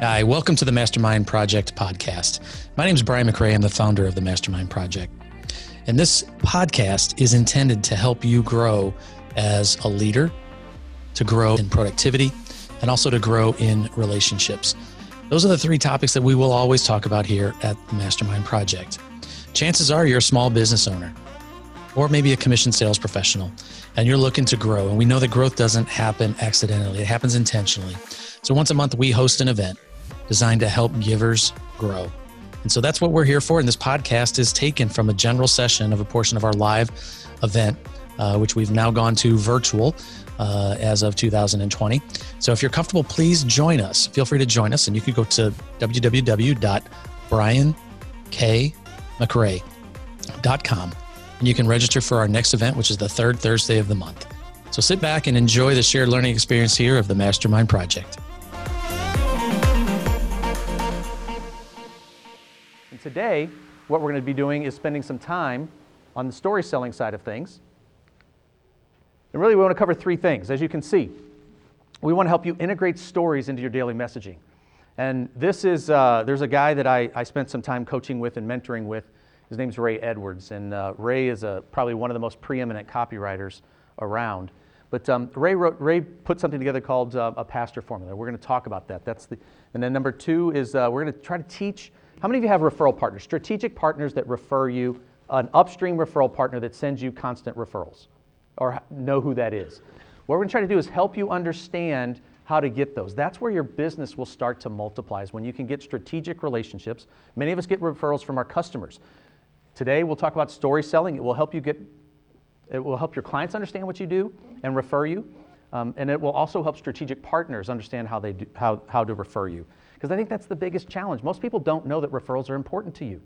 Hi, welcome to the Mastermind Project podcast. My name is Brian McRae. I'm the founder of the Mastermind Project. And this podcast is intended to help you grow as a leader, to grow in productivity, and also to grow in relationships. Those are the three topics that we will always talk about here at the Mastermind Project. Chances are you're a small business owner or maybe a commission sales professional and you're looking to grow. And we know that growth doesn't happen accidentally, it happens intentionally. So once a month, we host an event designed to help givers grow. And so that's what we're here for. And this podcast is taken from a general session of a portion of our live event, uh, which we've now gone to virtual uh, as of 2020. So if you're comfortable, please join us. Feel free to join us. And you can go to www.briankmcrae.com and you can register for our next event, which is the third Thursday of the month. So sit back and enjoy the shared learning experience here of the Mastermind Project. Today, what we're going to be doing is spending some time on the story selling side of things. And really, we want to cover three things. As you can see, we want to help you integrate stories into your daily messaging. And this is, uh, there's a guy that I, I spent some time coaching with and mentoring with. His name's Ray Edwards. And uh, Ray is a, probably one of the most preeminent copywriters around. But um, Ray, wrote, Ray put something together called uh, a pastor formula. We're going to talk about that. That's the, and then number two is uh, we're going to try to teach how many of you have referral partners, strategic partners that refer you, an upstream referral partner that sends you constant referrals, or know who that is? What we're going to try to do is help you understand how to get those. That's where your business will start to multiply, is when you can get strategic relationships. Many of us get referrals from our customers. Today, we'll talk about story selling. It will help you get, it will help your clients understand what you do and refer you. Um, and it will also help strategic partners understand how, they do, how, how to refer you. Because I think that's the biggest challenge. Most people don't know that referrals are important to you,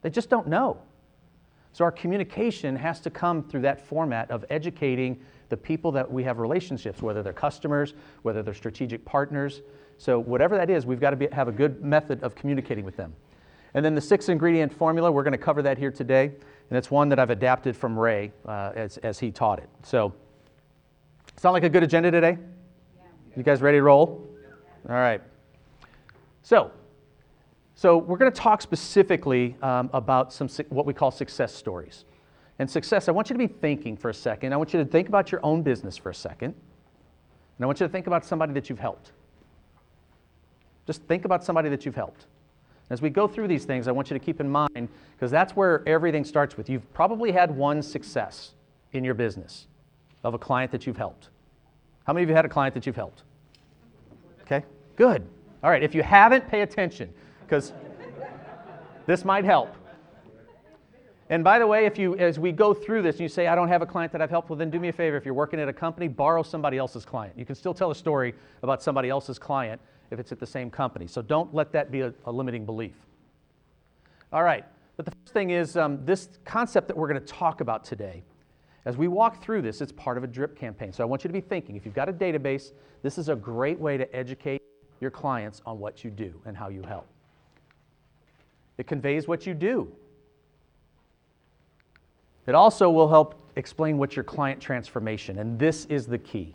they just don't know. So our communication has to come through that format of educating the people that we have relationships, whether they're customers, whether they're strategic partners. So whatever that is, we've got to be, have a good method of communicating with them. And then the six ingredient formula, we're going to cover that here today. And it's one that I've adapted from Ray uh, as, as he taught it. So, sound like a good agenda today? You guys ready to roll? All right. So, so we're going to talk specifically um, about some what we call success stories. And success, I want you to be thinking for a second. I want you to think about your own business for a second. And I want you to think about somebody that you've helped. Just think about somebody that you've helped. As we go through these things, I want you to keep in mind, because that's where everything starts with. You've probably had one success in your business of a client that you've helped. How many of you had a client that you've helped? Okay, good. All right, if you haven't, pay attention because this might help. And by the way, if you, as we go through this, and you say, I don't have a client that I've helped, well, then do me a favor. If you're working at a company, borrow somebody else's client. You can still tell a story about somebody else's client if it's at the same company. So don't let that be a, a limiting belief. All right, but the first thing is um, this concept that we're going to talk about today. As we walk through this, it's part of a drip campaign. So I want you to be thinking if you've got a database, this is a great way to educate your clients on what you do and how you help. It conveys what you do. It also will help explain what's your client transformation, and this is the key.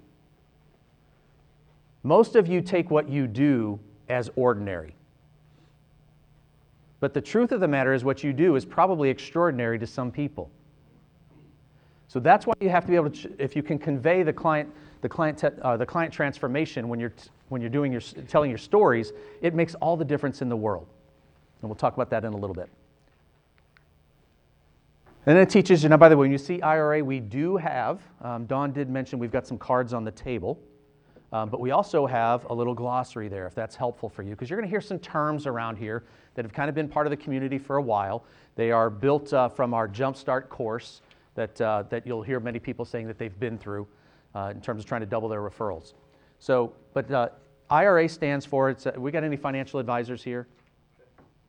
Most of you take what you do as ordinary. But the truth of the matter is, what you do is probably extraordinary to some people. So that's why you have to be able to, if you can convey the client, the client, te- uh, the client transformation when you're, t- when you're doing your, telling your stories, it makes all the difference in the world. And we'll talk about that in a little bit. And then it teaches you, now, by the way, when you see IRA, we do have, um, Dawn did mention we've got some cards on the table, um, but we also have a little glossary there if that's helpful for you, because you're going to hear some terms around here that have kind of been part of the community for a while. They are built uh, from our Jumpstart course that, uh, that you'll hear many people saying that they've been through uh, in terms of trying to double their referrals. So, but uh, IRA stands for, it's, uh, we got any financial advisors here?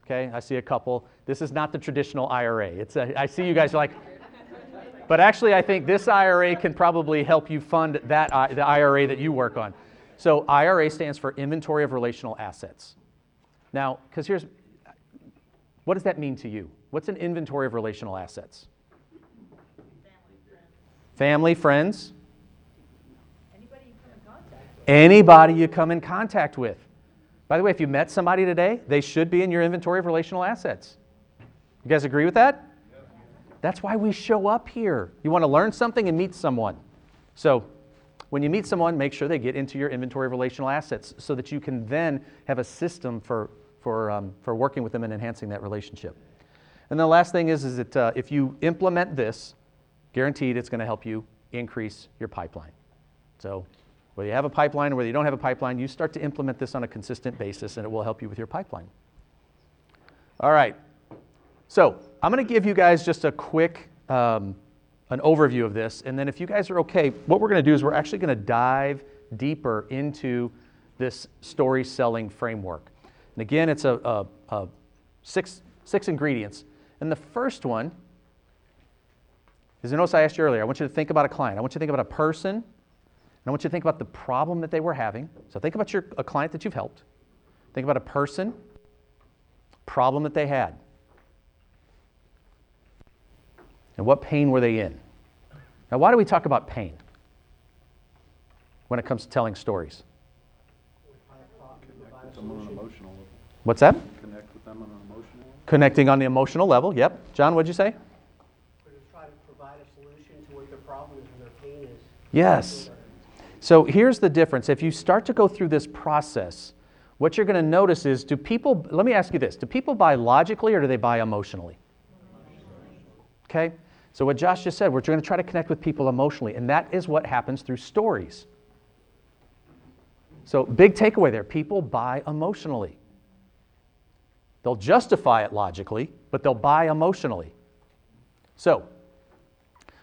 Okay, I see a couple. This is not the traditional IRA. It's a, I see you guys are like, but actually I think this IRA can probably help you fund that, the IRA that you work on. So IRA stands for Inventory of Relational Assets. Now, because here's, what does that mean to you? What's an inventory of relational assets? family, friends, anybody you come in contact with. By the way, if you met somebody today, they should be in your inventory of relational assets. You guys agree with that? That's why we show up here. You want to learn something and meet someone. So, when you meet someone, make sure they get into your inventory of relational assets so that you can then have a system for, for, um, for working with them and enhancing that relationship. And the last thing is, is that uh, if you implement this, guaranteed it's going to help you increase your pipeline. So, whether you have a pipeline or whether you don't have a pipeline, you start to implement this on a consistent basis and it will help you with your pipeline. All right. So, I'm going to give you guys just a quick um, an overview of this. And then, if you guys are okay, what we're going to do is we're actually going to dive deeper into this story selling framework. And again, it's a, a, a six, six ingredients. And the first one is a notice I asked you earlier, I want you to think about a client. I want you to think about a person, I want you to think about the problem that they were having. So think about your, a client that you've helped. Think about a person, problem that they had. And what pain were they in? Now, why do we talk about pain when it comes to telling stories? What's that? Connect with them on an emotional level. Connecting on the emotional level. Yep. John, what'd you say? Try to provide a solution to what their problem is and their pain is. Yes. So here's the difference. If you start to go through this process, what you're going to notice is do people, let me ask you this, do people buy logically or do they buy emotionally? Okay? So, what Josh just said, we're going to try to connect with people emotionally, and that is what happens through stories. So, big takeaway there people buy emotionally. They'll justify it logically, but they'll buy emotionally. So,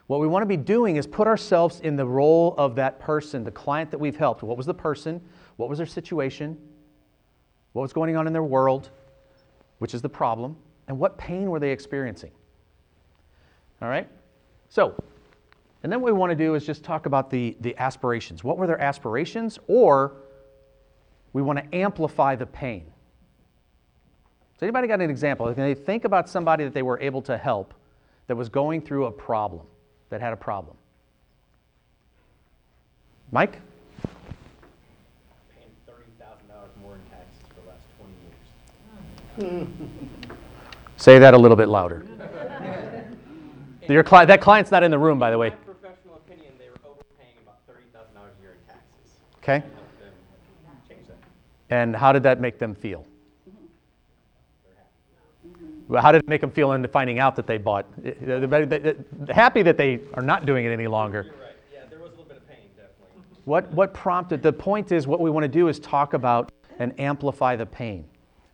what we want to be doing is put ourselves in the role of that person, the client that we've helped. What was the person? What was their situation? What was going on in their world? Which is the problem? And what pain were they experiencing? All right? So, and then what we want to do is just talk about the, the aspirations. What were their aspirations? Or we want to amplify the pain. So, anybody got an example? Can they think about somebody that they were able to help that was going through a problem, that had a problem? Mike? paying thirty thousand dollars more in taxes for the last twenty years. Say that a little bit louder. Your cli- that client's not in the room, by the way. In my professional opinion, they were overpaying about thirty thousand dollars a year in taxes. Okay? Help them change that. And how did that make them feel? Well, how did it make them feel into finding out that they bought? They're Happy that they are not doing it any longer. You're right, yeah, there was a little bit of pain, definitely. What, what prompted, the point is, what we want to do is talk about and amplify the pain.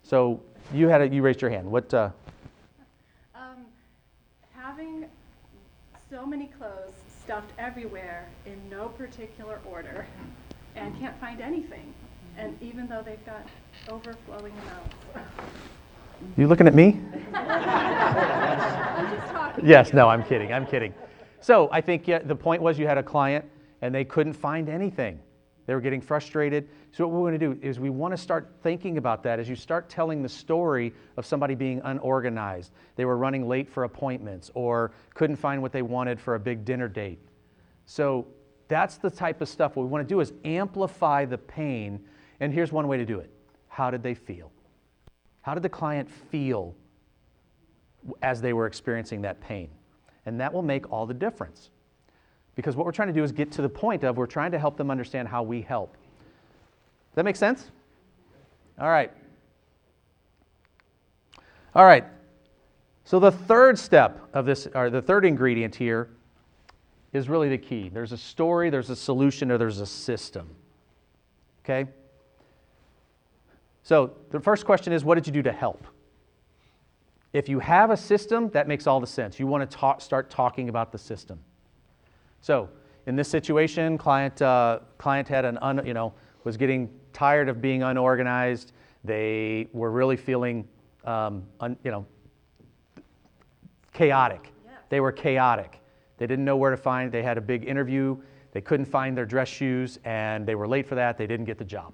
So you had a, you raised your hand. What, uh, Um, having so many clothes stuffed everywhere in no particular order and can't find anything. And even though they've got overflowing amounts. You looking at me? I'm just talking. Yes, no, I'm kidding. I'm kidding. So I think yeah, the point was you had a client and they couldn't find anything. They were getting frustrated. So what we want to do is we want to start thinking about that as you start telling the story of somebody being unorganized. They were running late for appointments or couldn't find what they wanted for a big dinner date. So that's the type of stuff. What we want to do is amplify the pain. And here's one way to do it. How did they feel? How did the client feel as they were experiencing that pain. And that will make all the difference. Because what we're trying to do is get to the point of we're trying to help them understand how we help. That make sense? All right. All right. So the third step of this, or the third ingredient here, is really the key. There's a story, there's a solution, or there's a system. Okay? So the first question is what did you do to help? If you have a system, that makes all the sense. You want to talk, start talking about the system. So, in this situation, client, uh, client had an un, you know, was getting tired of being unorganized. They were really feeling, um, un, you know, chaotic. They were chaotic. They didn't know where to find. They had a big interview. They couldn't find their dress shoes, and they were late for that. They didn't get the job.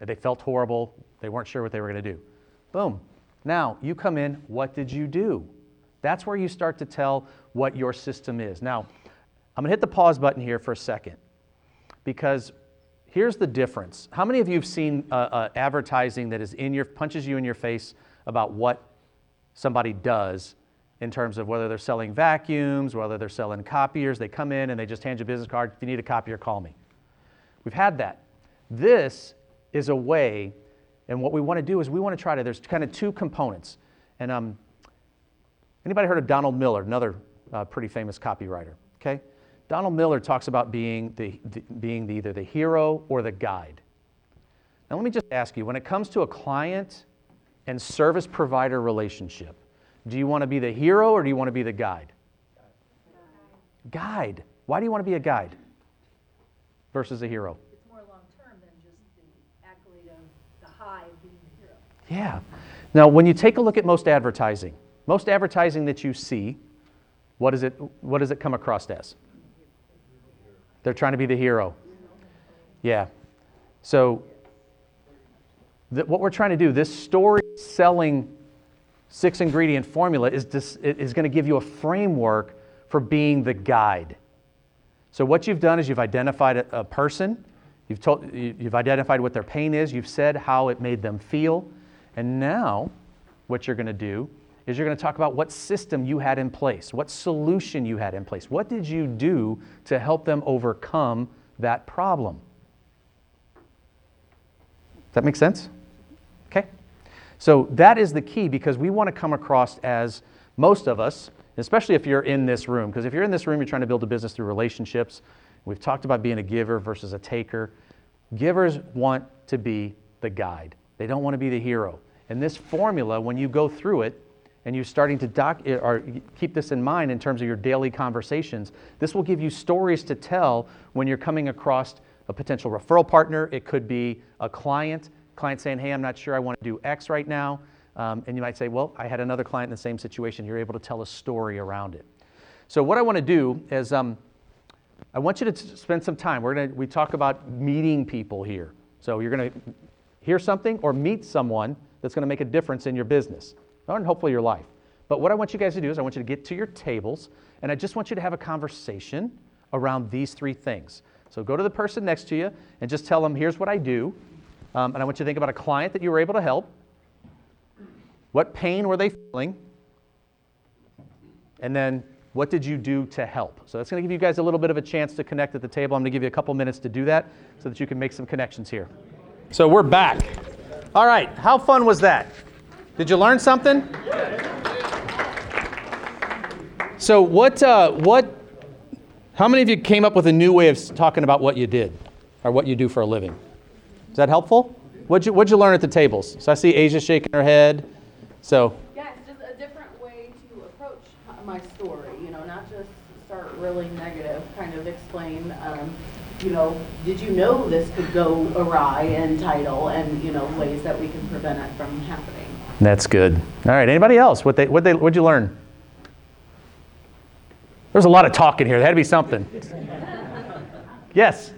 They felt horrible. They weren't sure what they were going to do. Boom. Now, you come in, what did you do? That's where you start to tell what your system is. Now, I'm going to hit the pause button here for a second because here's the difference. How many of you have seen uh, uh, advertising that is in your punches you in your face about what somebody does in terms of whether they're selling vacuums, whether they're selling copiers? They come in and they just hand you a business card. If you need a copier, call me. We've had that. This is a way, and what we want to do is we want to try to. There's kind of two components, and um, anybody heard of Donald Miller, another uh, pretty famous copywriter? Okay, Donald Miller talks about being the, the being the, either the hero or the guide. Now let me just ask you: when it comes to a client and service provider relationship, do you want to be the hero or do you want to be the guide? Guide. Why do you want to be a guide versus a hero? It's more long-term than just the accolade of the high of being the hero. Yeah. Now, when you take a look at most advertising, most advertising that you see, what, is it, what does it come across as? They're trying to be the hero. Yeah. So, th- what we're trying to do, this story selling six ingredient formula is, dis- is going to give you a framework for being the guide. So, what you've done is you've identified a, a person, you've, told, you- you've identified what their pain is, you've said how it made them feel, and now what you're going to do is you're going to talk about what system you had in place, what solution you had in place. What did you do to help them overcome that problem? Does that make sense? Okay. So that is the key because we want to come across as most of us, especially if you're in this room, because if you're in this room, you're trying to build a business through relationships. We've talked about being a giver versus a taker. Givers want to be the guide, they don't want to be the hero. And this formula, when you go through it, and you're starting to doc, or keep this in mind in terms of your daily conversations, this will give you stories to tell when you're coming across a potential referral partner. It could be a client, client saying, "Hey, I'm not sure I want to do X right now," um, and you might say, "Well, I had another client in the same situation." You're able to tell a story around it. So what I want to do is, um, I want you to spend some time. We're gonna we talk about meeting people here. So you're gonna hear something or meet someone that's going to make a difference in your business and hopefully your life. But what I want you guys to do is I want you to get to your tables and I just want you to have a conversation around these three things. So go to the person next to you and just tell them, here's what I do. Um, and I want you to think about a client that you were able to help. What pain were they feeling? And then what did you do to help? So that's going to give you guys a little bit of a chance to connect at the table. I'm going to give you a couple minutes to do that so that you can make some connections here. So we're back. All right, how fun was that? Did you learn something? So what uh, what how many of you came up with a new way of talking about what you did or what you do for a living? Is that helpful? What'd you, what'd you learn at the tables? So I see Asia shaking her head. So Yeah, it's just a different way to approach my story, you know, not just start really negative, kind of explain, um, you know, did you know this could go awry in title and, you know, ways that we can prevent it from happening. that's good. All right. Anybody else? What they what they what'd you learn? There's a lot of talking here. There had to be something. yes.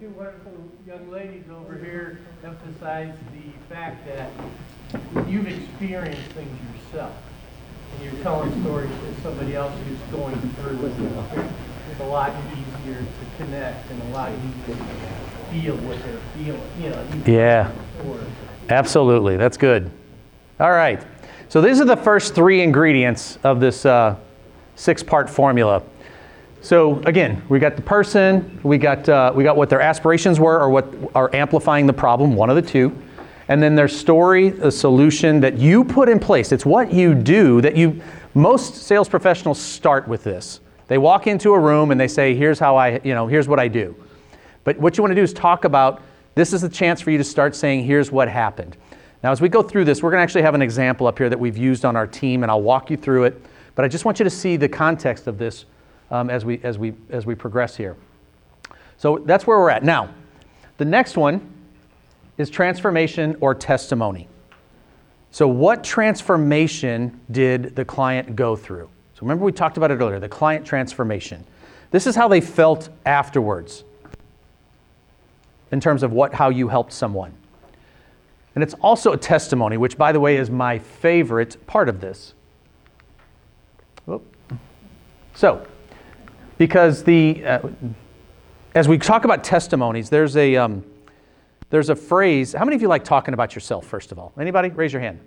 Two wonderful young ladies over here emphasize the fact that you've experienced things yourself, and you're telling stories to somebody else who's going through it. It's a lot easier to connect and a lot easier to feel what they're feeling, you know. you- Yeah. Absolutely. That's good. All right. So these are the first three ingredients of this uh, six part formula. So again, we got the person, we got, uh, we got what their aspirations were or what are amplifying the problem, one of the two. And then their story, the solution that you put in place. It's what you do that you, most sales professionals start with this. They walk into a room and they say, here's how I, you know, here's what I do. But what you want to do is talk about this is the chance for you to start saying, here's what happened. Now, as we go through this, we're going to actually have an example up here that we've used on our team, and I'll walk you through it. But I just want you to see the context of this um, as, we, as, we, as we progress here. So that's where we're at. Now, the next one is transformation or testimony. So, what transformation did the client go through? So, remember we talked about it earlier the client transformation. This is how they felt afterwards in terms of what, how you helped someone. And it's also a testimony, which, by the way, is my favorite part of this. So, because the uh, as we talk about testimonies, there's a, um, there's a phrase. How many of you like talking about yourself, first of all? Anybody? Raise your hand.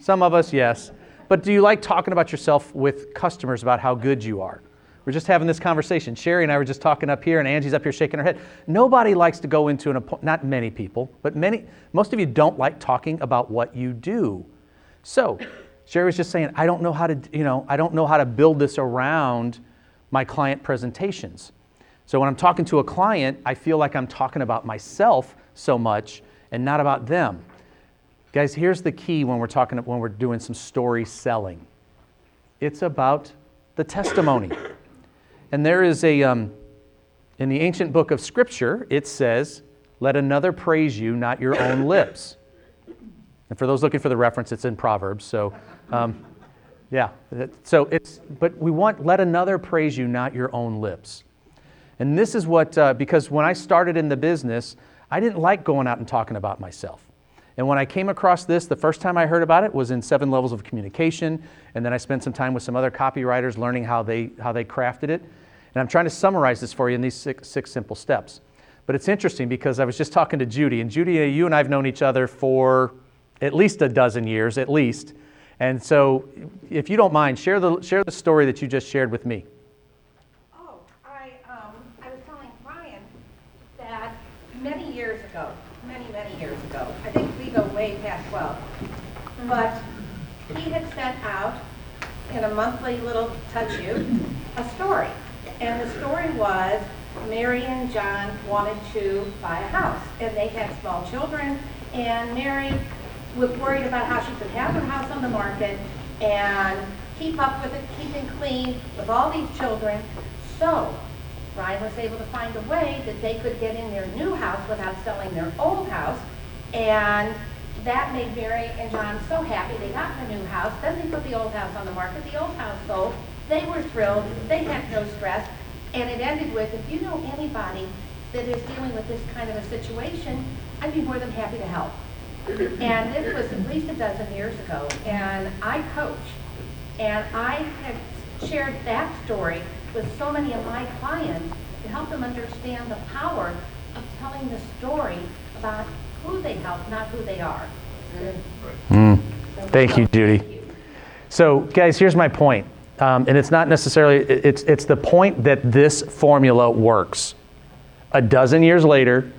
Some of us, yes. But do you like talking about yourself with customers about how good you are? We're just having this conversation. Sherry and I were just talking up here, and Angie's up here shaking her head. Nobody likes to go into an appointment, not many people, but many, most of you don't like talking about what you do. So, Sherry was just saying, I don't know how to, you know, I don't know how to build this around my client presentations. So when I'm talking to a client, I feel like I'm talking about myself so much and not about them. Guys, here's the key when we're talking when we're doing some story selling. It's about the testimony. And there is a um, in the ancient book of Scripture, it says, "Let another praise you, not your own lips." And for those looking for the reference, it's in Proverbs. So, um, yeah. So it's but we want let another praise you, not your own lips. And this is what uh, because when I started in the business, I didn't like going out and talking about myself. And when I came across this, the first time I heard about it was in Seven Levels of Communication, and then I spent some time with some other copywriters learning how they how they crafted it. And I'm trying to summarize this for you in these six, six simple steps. But it's interesting because I was just talking to Judy, and Judy, you and I have known each other for at least a dozen years, at least. And so, if you don't mind, share the, share the story that you just shared with me. Oh, I, um, I was telling Brian that many years ago, many, many years ago, I think we go way past 12, but he had sent out in a monthly little touch you a story. And the story was Mary and John wanted to buy a house, and they had small children, and Mary was worried about how she could have her house on the market and keep up with it, keeping clean with all these children. So Brian was able to find a way that they could get in their new house without selling their old house. And that made Mary and John so happy. They got the new house. Then they put the old house on the market. The old house sold. They were thrilled. They had no stress. And it ended with, if you know anybody that is dealing with this kind of a situation, I'd be more than happy to help. And this was at least a dozen years ago. And I coach. And I had shared that story with so many of my clients to help them understand the power of telling the story about who they help, not who they are. Mm. Thank you, Judy. So, guys, here's my point. Um, and it's not necessarily, it's, it's the point that this formula works. A dozen years later,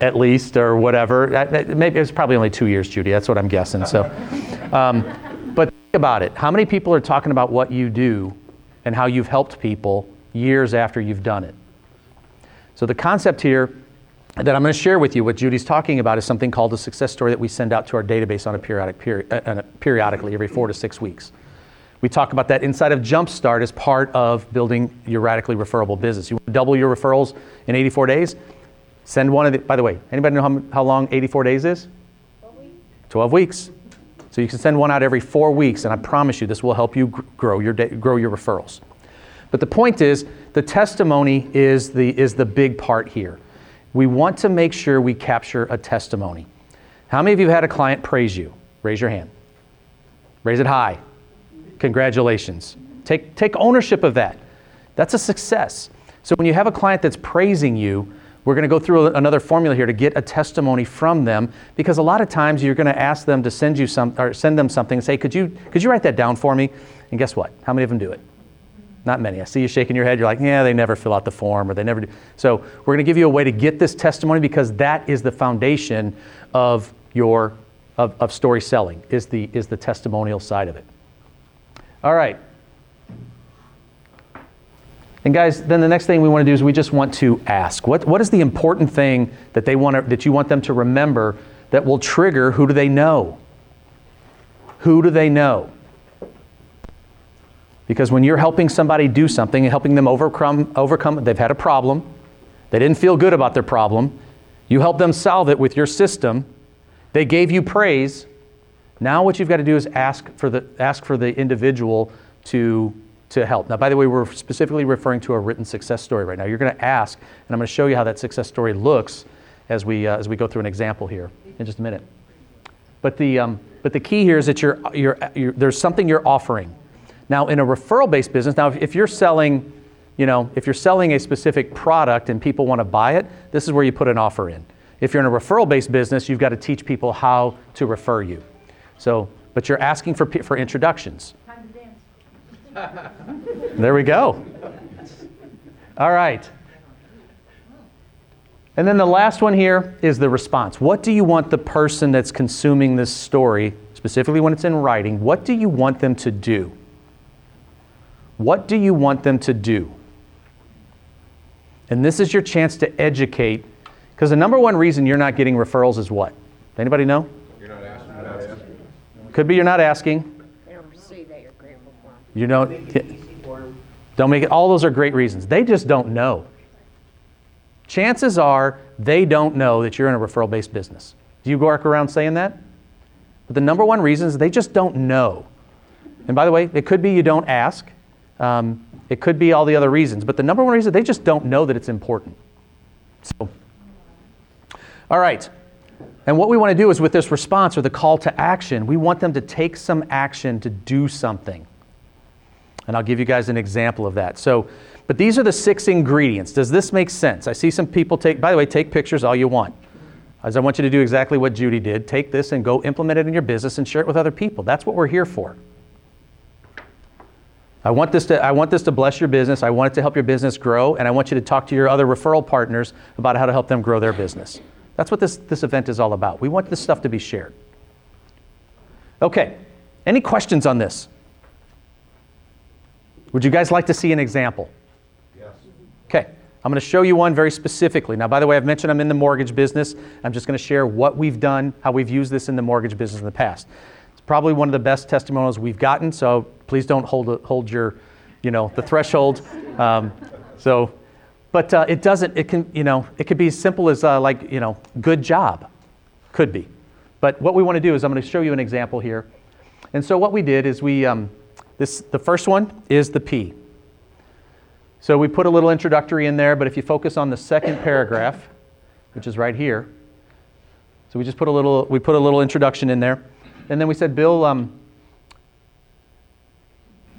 at least, or whatever, maybe it's probably only two years, Judy, that's what I'm guessing. So, um, but think about it. How many people are talking about what you do and how you've helped people years after you've done it? So, the concept here that I'm going to share with you, what Judy's talking about, is something called a success story that we send out to our database on a periodic peri- uh, periodically every four to six weeks. We talk about that inside of Jumpstart as part of building your radically referable business. You want to double your referrals in 84 days? Send one of the, by the way, anybody know how, how long 84 days is? 12 weeks. 12 weeks. So you can send one out every four weeks, and I promise you this will help you grow your, grow your referrals. But the point is, the testimony is the, is the big part here. We want to make sure we capture a testimony. How many of you have had a client praise you? Raise your hand. Raise it high. Congratulations. Take, take ownership of that. That's a success. So when you have a client that's praising you, we're going to go through another formula here to get a testimony from them because a lot of times you're going to ask them to send you some or send them something and say, "Could you could you write that down for me?" And guess what? How many of them do it? Not many. I see you shaking your head. You're like, "Yeah, they never fill out the form or they never do." So, we're going to give you a way to get this testimony because that is the foundation of your of, of story selling is the is the testimonial side of it. All right. And guys, then the next thing we want to do is we just want to ask. What, what is the important thing that they want to, that you want them to remember that will trigger who do they know? Who do they know? Because when you're helping somebody do something and helping them overcome, overcome, they've had a problem, they didn't feel good about their problem, you help them solve it with your system, they gave you praise. Now what you've got to do is ask for the, ask for the individual to to help. Now, by the way, we're specifically referring to a written success story right now. You're going to ask, and I'm going to show you how that success story looks as we, uh, as we go through an example here in just a minute. But the, um, but the key here is that you're, you're, you're, there's something you're offering. Now, in a referral based business, now if, if you're selling, you know, if you're selling a specific product and people want to buy it, this is where you put an offer in. If you're in a referral based business, you've got to teach people how to refer you. So, but you're asking for, for introductions. Time to dance. There we go. All right. And then the last one here is the response. What do you want the person that's consuming this story, specifically when it's in writing, what do you want them to do? What do you want them to do? And this is your chance to educate, because the number one reason you're not getting referrals is what? Anybody know? You're not asking. You're not asking. Could be you're not asking. They don't see that you're grateful for them. You don't. Don't make it. All those are great reasons. They just don't know. Chances are they don't know that you're in a referral based business. Do you walk around saying that? But the number one reason is they just don't know. And by the way, it could be you don't ask. Um, it could be all the other reasons. But the number one reason, they just don't know that it's important. So, all right. And what we want to do is with this response or the call to action, we want them to take some action to do something. And I'll give you guys an example of that. So, but these are the six ingredients. Does this make sense? I see some people take, by the way, take pictures all you want. As I want you to do exactly what Judy did. Take this and go implement it in your business and share it with other people. That's what we're here for. I want this to, I want this to bless your business. I want it to help your business grow. And I want you to talk to your other referral partners about how to help them grow their business. That's what this, this event is all about. We want this stuff to be shared. Okay. Any questions on this? Would you guys like to see an example? Yes. Okay, I'm going to show you one very specifically. Now, by the way, I've mentioned I'm in the mortgage business. I'm just going to share what we've done, how we've used this in the mortgage business in the past. It's probably one of the best testimonials we've gotten, so please don't hold, hold your, you know, the threshold. Um, so, but uh, it doesn't, it can, you know, it could be as simple as uh, like, you know, good job. Could be. But what we want to do is I'm going to show you an example here. And so what we did is we, um, this, the first one is the P. So we put a little introductory in there, but if you focus on the second paragraph, which is right here, so we just put a little, we put a little introduction in there. And then we said, Bill, um,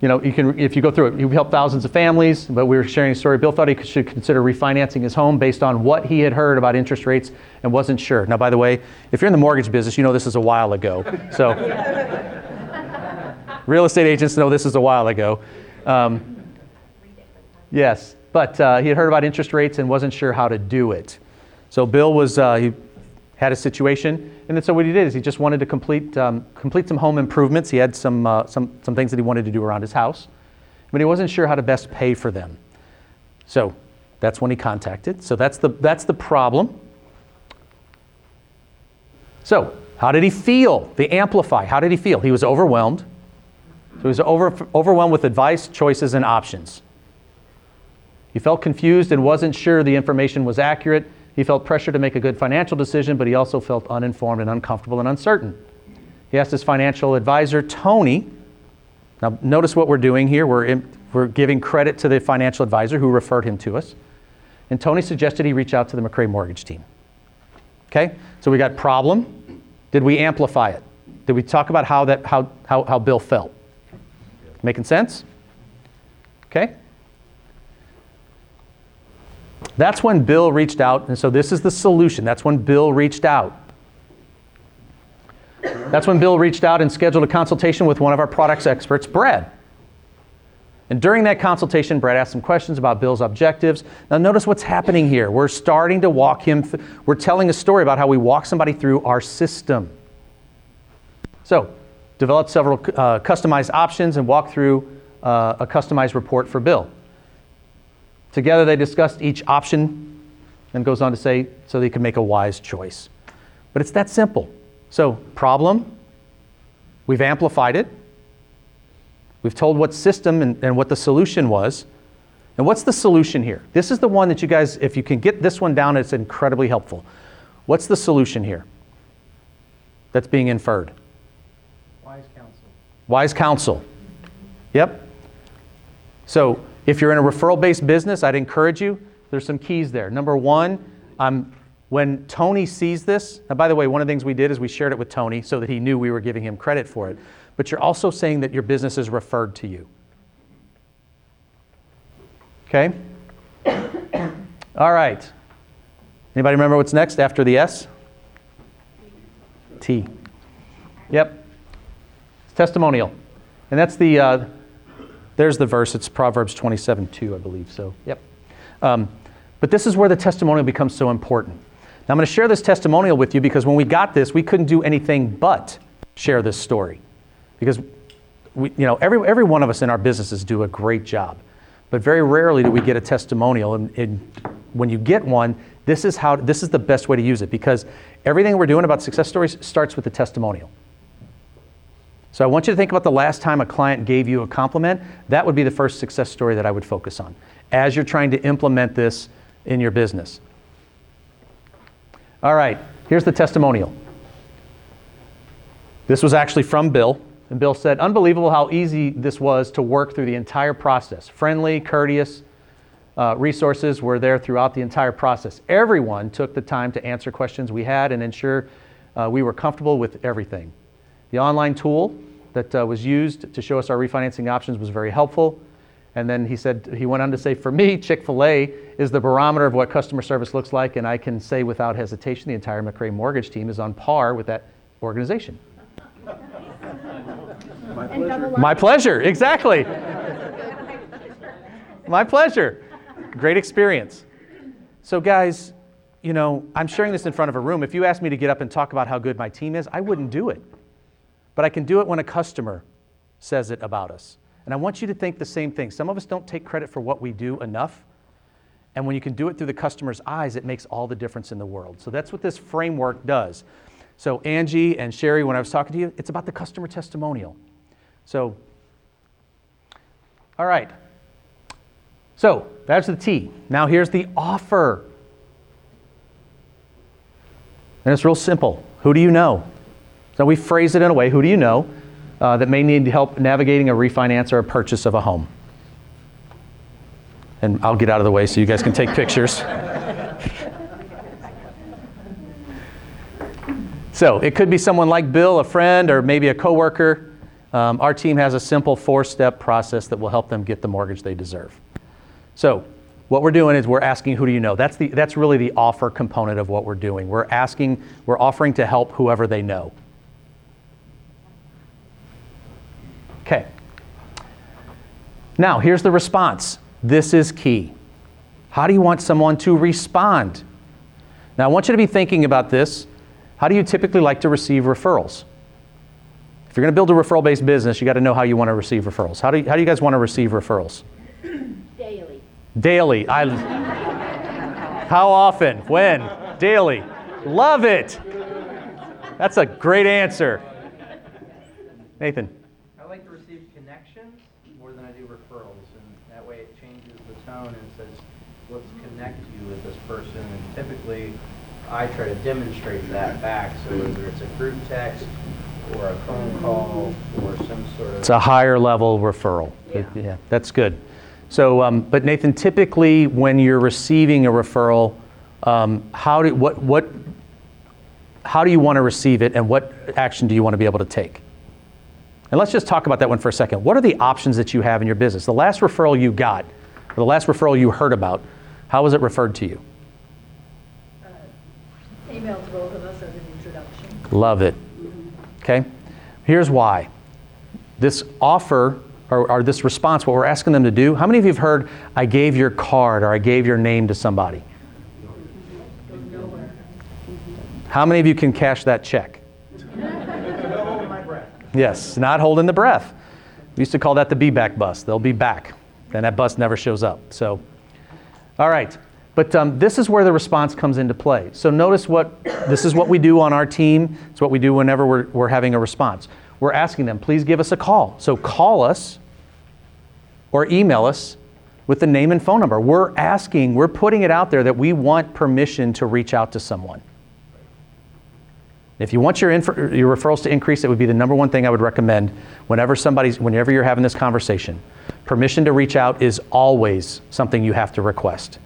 you know, you can, if you go through it, you help thousands of families, but we were sharing a story. Bill thought he should consider refinancing his home based on what he had heard about interest rates and wasn't sure. Now, by the way, if you're in the mortgage business, you know this is a while ago. So, real estate agents know this is a while ago. Um, yes, but uh, he had heard about interest rates and wasn't sure how to do it. So, Bill was, uh, he had a situation, and then so what he did is he just wanted to complete, um, complete some home improvements. He had some, uh, some, some things that he wanted to do around his house, but he wasn't sure how to best pay for them. So that's when he contacted. So that's the, that's the problem. So, how did he feel? The amplify. How did he feel? He was overwhelmed. So he was over, overwhelmed with advice, choices, and options. He felt confused and wasn't sure the information was accurate. He felt pressure to make a good financial decision, but he also felt uninformed and uncomfortable and uncertain. He asked his financial advisor, Tony. Now, notice what we're doing here. We're, in, we're giving credit to the financial advisor who referred him to us. And Tony suggested he reach out to the McRae mortgage team. Okay? So we got problem. Did we amplify it? Did we talk about how, that, how, how, how Bill felt? Making sense? Okay? That's when Bill reached out, and so this is the solution. That's when Bill reached out. That's when Bill reached out and scheduled a consultation with one of our products experts, Brad. And during that consultation, Brad asked some questions about Bill's objectives. Now, notice what's happening here. We're starting to walk him, th- we're telling a story about how we walk somebody through our system. So, develop several uh, customized options and walk through uh, a customized report for Bill. Together, they discussed each option and goes on to say so they can make a wise choice. But it's that simple. So, problem, we've amplified it. We've told what system and, and what the solution was. And what's the solution here? This is the one that you guys, if you can get this one down, it's incredibly helpful. What's the solution here that's being inferred? Wise counsel. Wise counsel. Yep. So, if you're in a referral based business, I'd encourage you, there's some keys there. Number one, um, when Tony sees this, and by the way, one of the things we did is we shared it with Tony so that he knew we were giving him credit for it. But you're also saying that your business is referred to you. Okay? All right. Anybody remember what's next after the S? T. Yep. It's testimonial. And that's the, uh, there's the verse. It's Proverbs 27 2, I believe. So, yep. Um, but this is where the testimonial becomes so important. Now, I'm going to share this testimonial with you because when we got this, we couldn't do anything but share this story. Because, we, you know, every, every one of us in our businesses do a great job. But very rarely do we get a testimonial. And, and when you get one, this is, how, this is the best way to use it because everything we're doing about success stories starts with the testimonial. So I want you to think about the last time a client gave you a compliment. That would be the first success story that I would focus on as you're trying to implement this in your business. All right, here's the testimonial. This was actually from Bill, and Bill said, Unbelievable how easy this was to work through the entire process. Friendly, courteous, uh, resources were there throughout the entire process. Everyone took the time to answer questions we had and ensure uh, we were comfortable with everything. The online tool that uh, was used to show us our refinancing options was very helpful. And then he said, he went on to say, for me, Chick fil A is the barometer of what customer service looks like, and I can say without hesitation the entire McRae mortgage team is on par with that organization. My pleasure. My pleasure, exactly. My pleasure. Great experience. So, guys, you know, I'm sharing this in front of a room. If you asked me to get up and talk about how good my team is, I wouldn't do it. But I can do it when a customer says it about us. And I want you to think the same thing. Some of us don't take credit for what we do enough. And when you can do it through the customer's eyes, it makes all the difference in the world. So that's what this framework does. So, Angie and Sherry, when I was talking to you, it's about the customer testimonial. So, all right. So, that's the T. Now, here's the offer. And it's real simple. Who do you know? So, we phrase it in a way who do you know uh, that may need help navigating a refinance or a purchase of a home? And I'll get out of the way so you guys can take pictures. so, it could be someone like Bill, a friend, or maybe a coworker. Um, our team has a simple four step process that will help them get the mortgage they deserve. So, what we're doing is we're asking who do you know? That's, the, that's really the offer component of what we're doing. We're asking, we're offering to help whoever they know. Okay. Now, here's the response. This is key. How do you want someone to respond? Now, I want you to be thinking about this. How do you typically like to receive referrals? If you're going to build a referral based business, you got to know how you want to receive referrals. How do you, how do you guys want to receive referrals? Daily. Daily. I, how often? When? Daily. Love it. That's a great answer. Nathan. I like to receive connections more than I do referrals, and that way it changes the tone and says, let's connect you with this person. And typically, I try to demonstrate that back. So whether it's a group text or a phone call or some sort of It's a higher level referral. Yeah. yeah that's good. So, um, but Nathan, typically when you're receiving a referral, um, how do what what how do you want to receive it, and what action do you want to be able to take? And let's just talk about that one for a second. What are the options that you have in your business? The last referral you got, or the last referral you heard about, how was it referred to you? Uh, Email to both of us as an introduction. Love it. Okay? Here's why. This offer or, or, this response, what we're asking them to do, how many of you have heard, I gave your card or I gave your name to somebody? How many of you can cash that check? Yes, not holding the breath. We used to call that the be back bus. They'll be back. And that bus never shows up. So, all right. But um, this is where the response comes into play. So notice what this is what we do on our team. It's what we do whenever we're, we're having a response. We're asking them, please give us a call. So call us or email us with the name and phone number. We're asking, we're putting it out there that we want permission to reach out to someone. If you want your, inf- your referrals to increase, it would be the number one thing I would recommend whenever somebody's, whenever you're having this conversation. Permission to reach out is always something you have to request.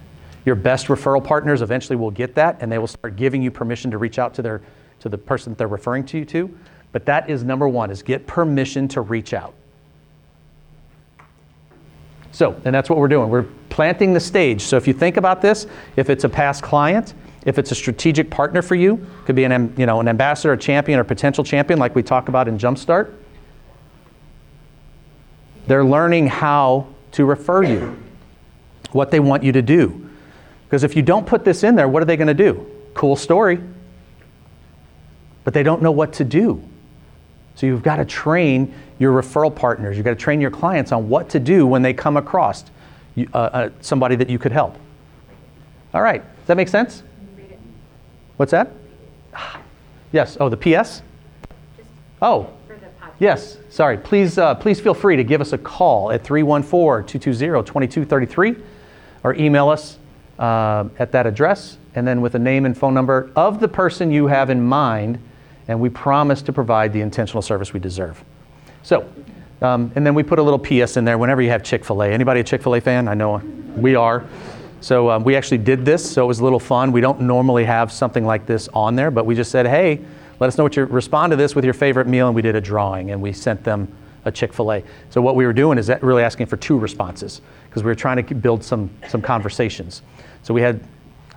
Your best referral partners eventually will get that and they will start giving you permission to reach out to their to the person that they're referring to you to. But that is number one is get permission to reach out. So, and that's what we're doing. We're planting the stage. So if you think about this, if it's a past client, if it's a strategic partner for you, could be an you know an ambassador, a champion, or potential champion, like we talk about in Jumpstart. They're learning how to refer you, what they want you to do. Because if you don't put this in there, what are they going to do? Cool story, but they don't know what to do. So you've got to train your referral partners. You've got to train your clients on what to do when they come across you- uh, uh, somebody that you could help. All right, does that make sense? What's that? Yes. Oh, the PS. Oh, yes. Sorry. Please, uh, please feel free to give us a call at 314-220-2233 or email us uh, at that address and then with a name and phone number of the person you have in mind, and we promise to provide the intentional service we deserve. So, um, and then we put a little PS in there whenever you have Chick-fil-A. Anybody a Chick-fil-A fan? I know we are. So um, we actually did this, so it was a little fun. We don't normally have something like this on there, but we just said, hey, let us know what you respond to this with your favorite meal, and we did a drawing, and we sent them a Chick-fil-A. So what we were doing is that really asking for two responses because we were trying to build some some conversations. So we had,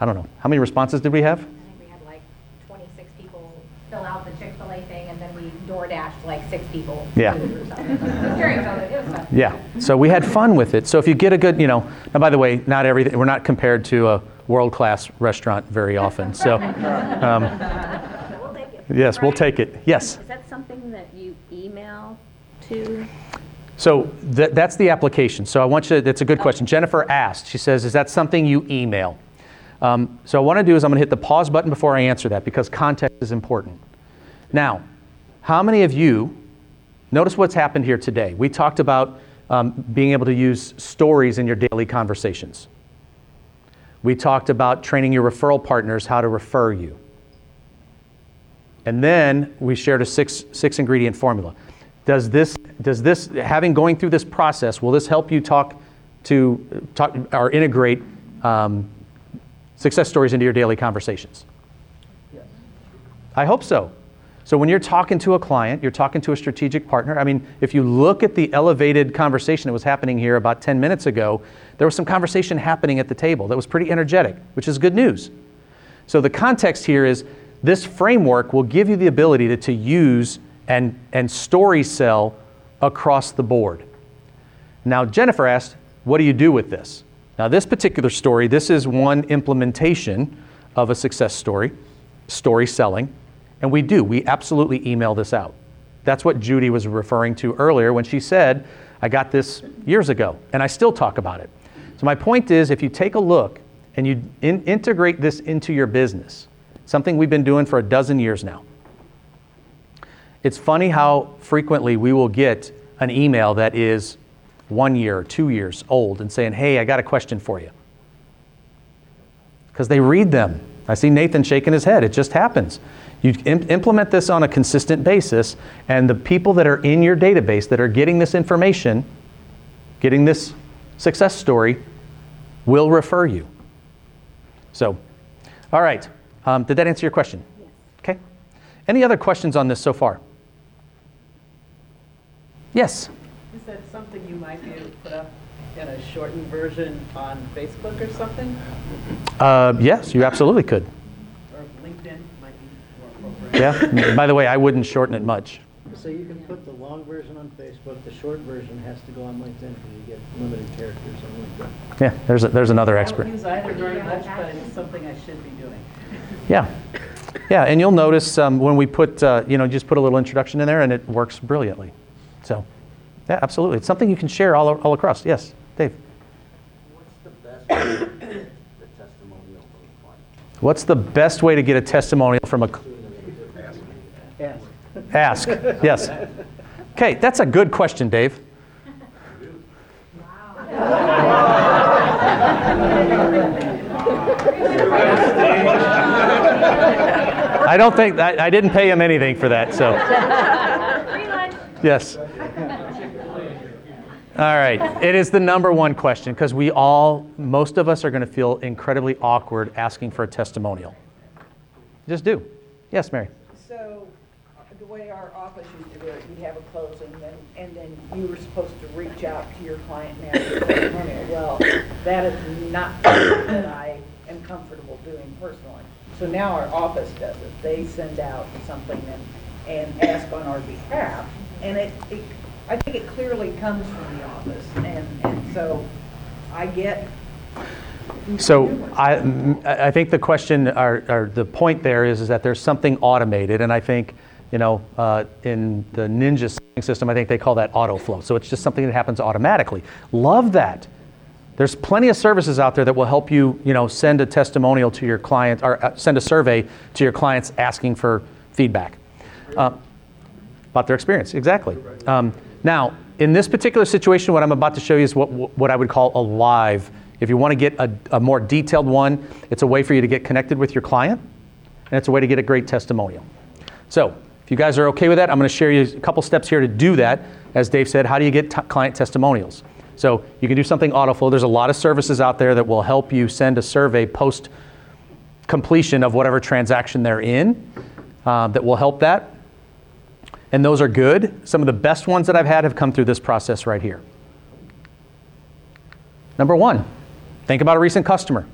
I don't know, how many responses did we have? I think we had like 26 people fill out the Chick-fil-A thing, and then we door dashed like six people. Yeah. food or something. It was fun. It was fun. Yeah. So we had fun with it. So if you get a good, you know, and by the way, not everything, we're not compared to a world class restaurant very often. So, um, We'll take it. yes, we'll take it. Yes. Is that something that you email to? So th- that's the application. So I want you, that's a good question. Jennifer asked, she says, is that something you email? Um, so what I want to do is I'm going to hit the pause button before I answer that because context is important. Now, how many of you, notice what's happened here today? We talked about um, being able to use stories in your daily conversations. We talked about training your referral partners how to refer you. And then we shared a six, six ingredient formula. Does this, does this, having going through this process, will this help you talk to, talk, or integrate um, success stories into your daily conversations? Yes. I hope so. So when you're talking to a client, you're talking to a strategic partner. I mean, if you look at the elevated conversation that was happening here about 10 minutes ago, there was some conversation happening at the table that was pretty energetic, which is good news. So the context here is this framework will give you the ability to, to use and, and story sell across the board. Now, Jennifer asked, what do you do with this? Now, this particular story, this is one implementation of a success story, story selling, and we do. We absolutely email this out. That's what Judy was referring to earlier when she said, I got this years ago, and I still talk about it. So, my point is if you take a look and you in- integrate this into your business, something we've been doing for a dozen years now, it's funny how frequently we will get an email that is one year, two years old, and saying, Hey, I got a question for you. Because they read them. I see Nathan shaking his head. It just happens. You im- implement this on a consistent basis, and the people that are in your database that are getting this information, getting this success story, will refer you. So, all right. Um, did that answer your question? Okay. Any other questions on this so far? Yes. Is that something you might be able to put up in a shortened version on Facebook or something? Uh, yes, you absolutely could. Or LinkedIn might be more appropriate? Yeah. By the way, I wouldn't shorten it much. So you can put the long version on Facebook, the short version has to go on LinkedIn because you get limited characters on LinkedIn. Yeah. There's a, there's another expert. I expert. don't use either very much, but it's something I should be doing. Yeah. Yeah, and you'll notice um, when we put, uh, you know, just put a little introduction in there and it works brilliantly. So, yeah, absolutely. It's something you can share all, all across. Yes, Dave. What's the best way to get a testimonial from a. Ask. Ask, yes. Okay, that's a good question, Dave. I don't think, I, I didn't pay him anything for that, so. Yes. All right. It is the number one question because we all, most of us are going to feel incredibly awkward asking for a testimonial. Just do. Yes, Mary. So the way our office used to do it, you'd have a closing, then, and then you were supposed to reach out to your client and ask for testimonial. Well, that is not something that I am comfortable doing personally. So now our office does it. They send out something and, and ask on our behalf. And it, it, I think it clearly comes from the office. And, and so I get So I, I think the question, or, or the point there is, is that there's something automated, and I think, you know, uh, in the Ninja system, I think they call that auto flow. So it's just something that happens automatically. Love that. There's plenty of services out there that will help you, you know, send a testimonial to your client or uh, send a survey to your clients asking for feedback uh, about their experience. Exactly. Um, now, in this particular situation, what I'm about to show you is what, what I would call a live. If you want to get a, a more detailed one, it's a way for you to get connected with your client, and it's a way to get a great testimonial. So, if you guys are okay with that, I'm going to share you a couple steps here to do that. As Dave said, how do you get t- client testimonials? So, you can do something autoflow. There's a lot of services out there that will help you send a survey post completion of whatever transaction they're in uh, that will help that. And those are good. Some of the best ones that I've had have come through this process right here. Number one, think about a recent customer.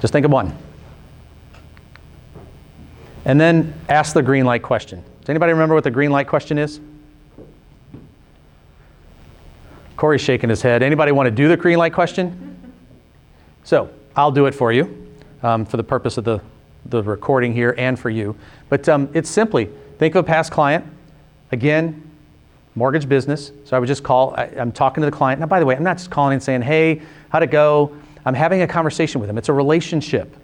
Just think of one. And then ask the green light question. Does anybody remember what the green light question is? Corey's shaking his head. Anybody want to do the green light question? So I'll do it for you um, for the purpose of the, the recording here and for you. But um, it's simply think of a past client. Again, mortgage business. So I would just call, I, am talking to the client. Now, by the way, I'm not just calling and saying, hey, how'd it go? I'm having a conversation with them. It's a relationship.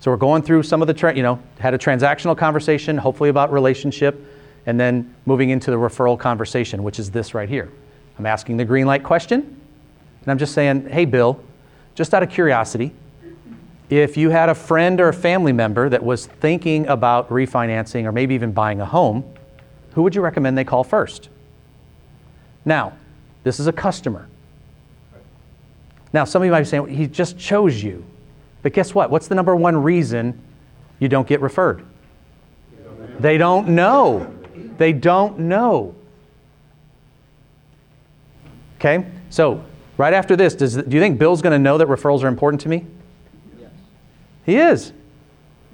So we're going through some of the, tra- you know, had a transactional conversation, hopefully about relationship, and then moving into the referral conversation, which is this right here. I'm asking the green light question, and I'm just saying, hey, Bill, just out of curiosity, if you had a friend or a family member that was thinking about refinancing or maybe even buying a home, who would you recommend they call first? Now, this is a customer. Now, some of you might be saying, he just chose you. But guess what? What's the number one reason you don't get referred? They don't know. They don't know. Okay? So, right after this, does, do you think Bill's going to know that referrals are important to me? He is.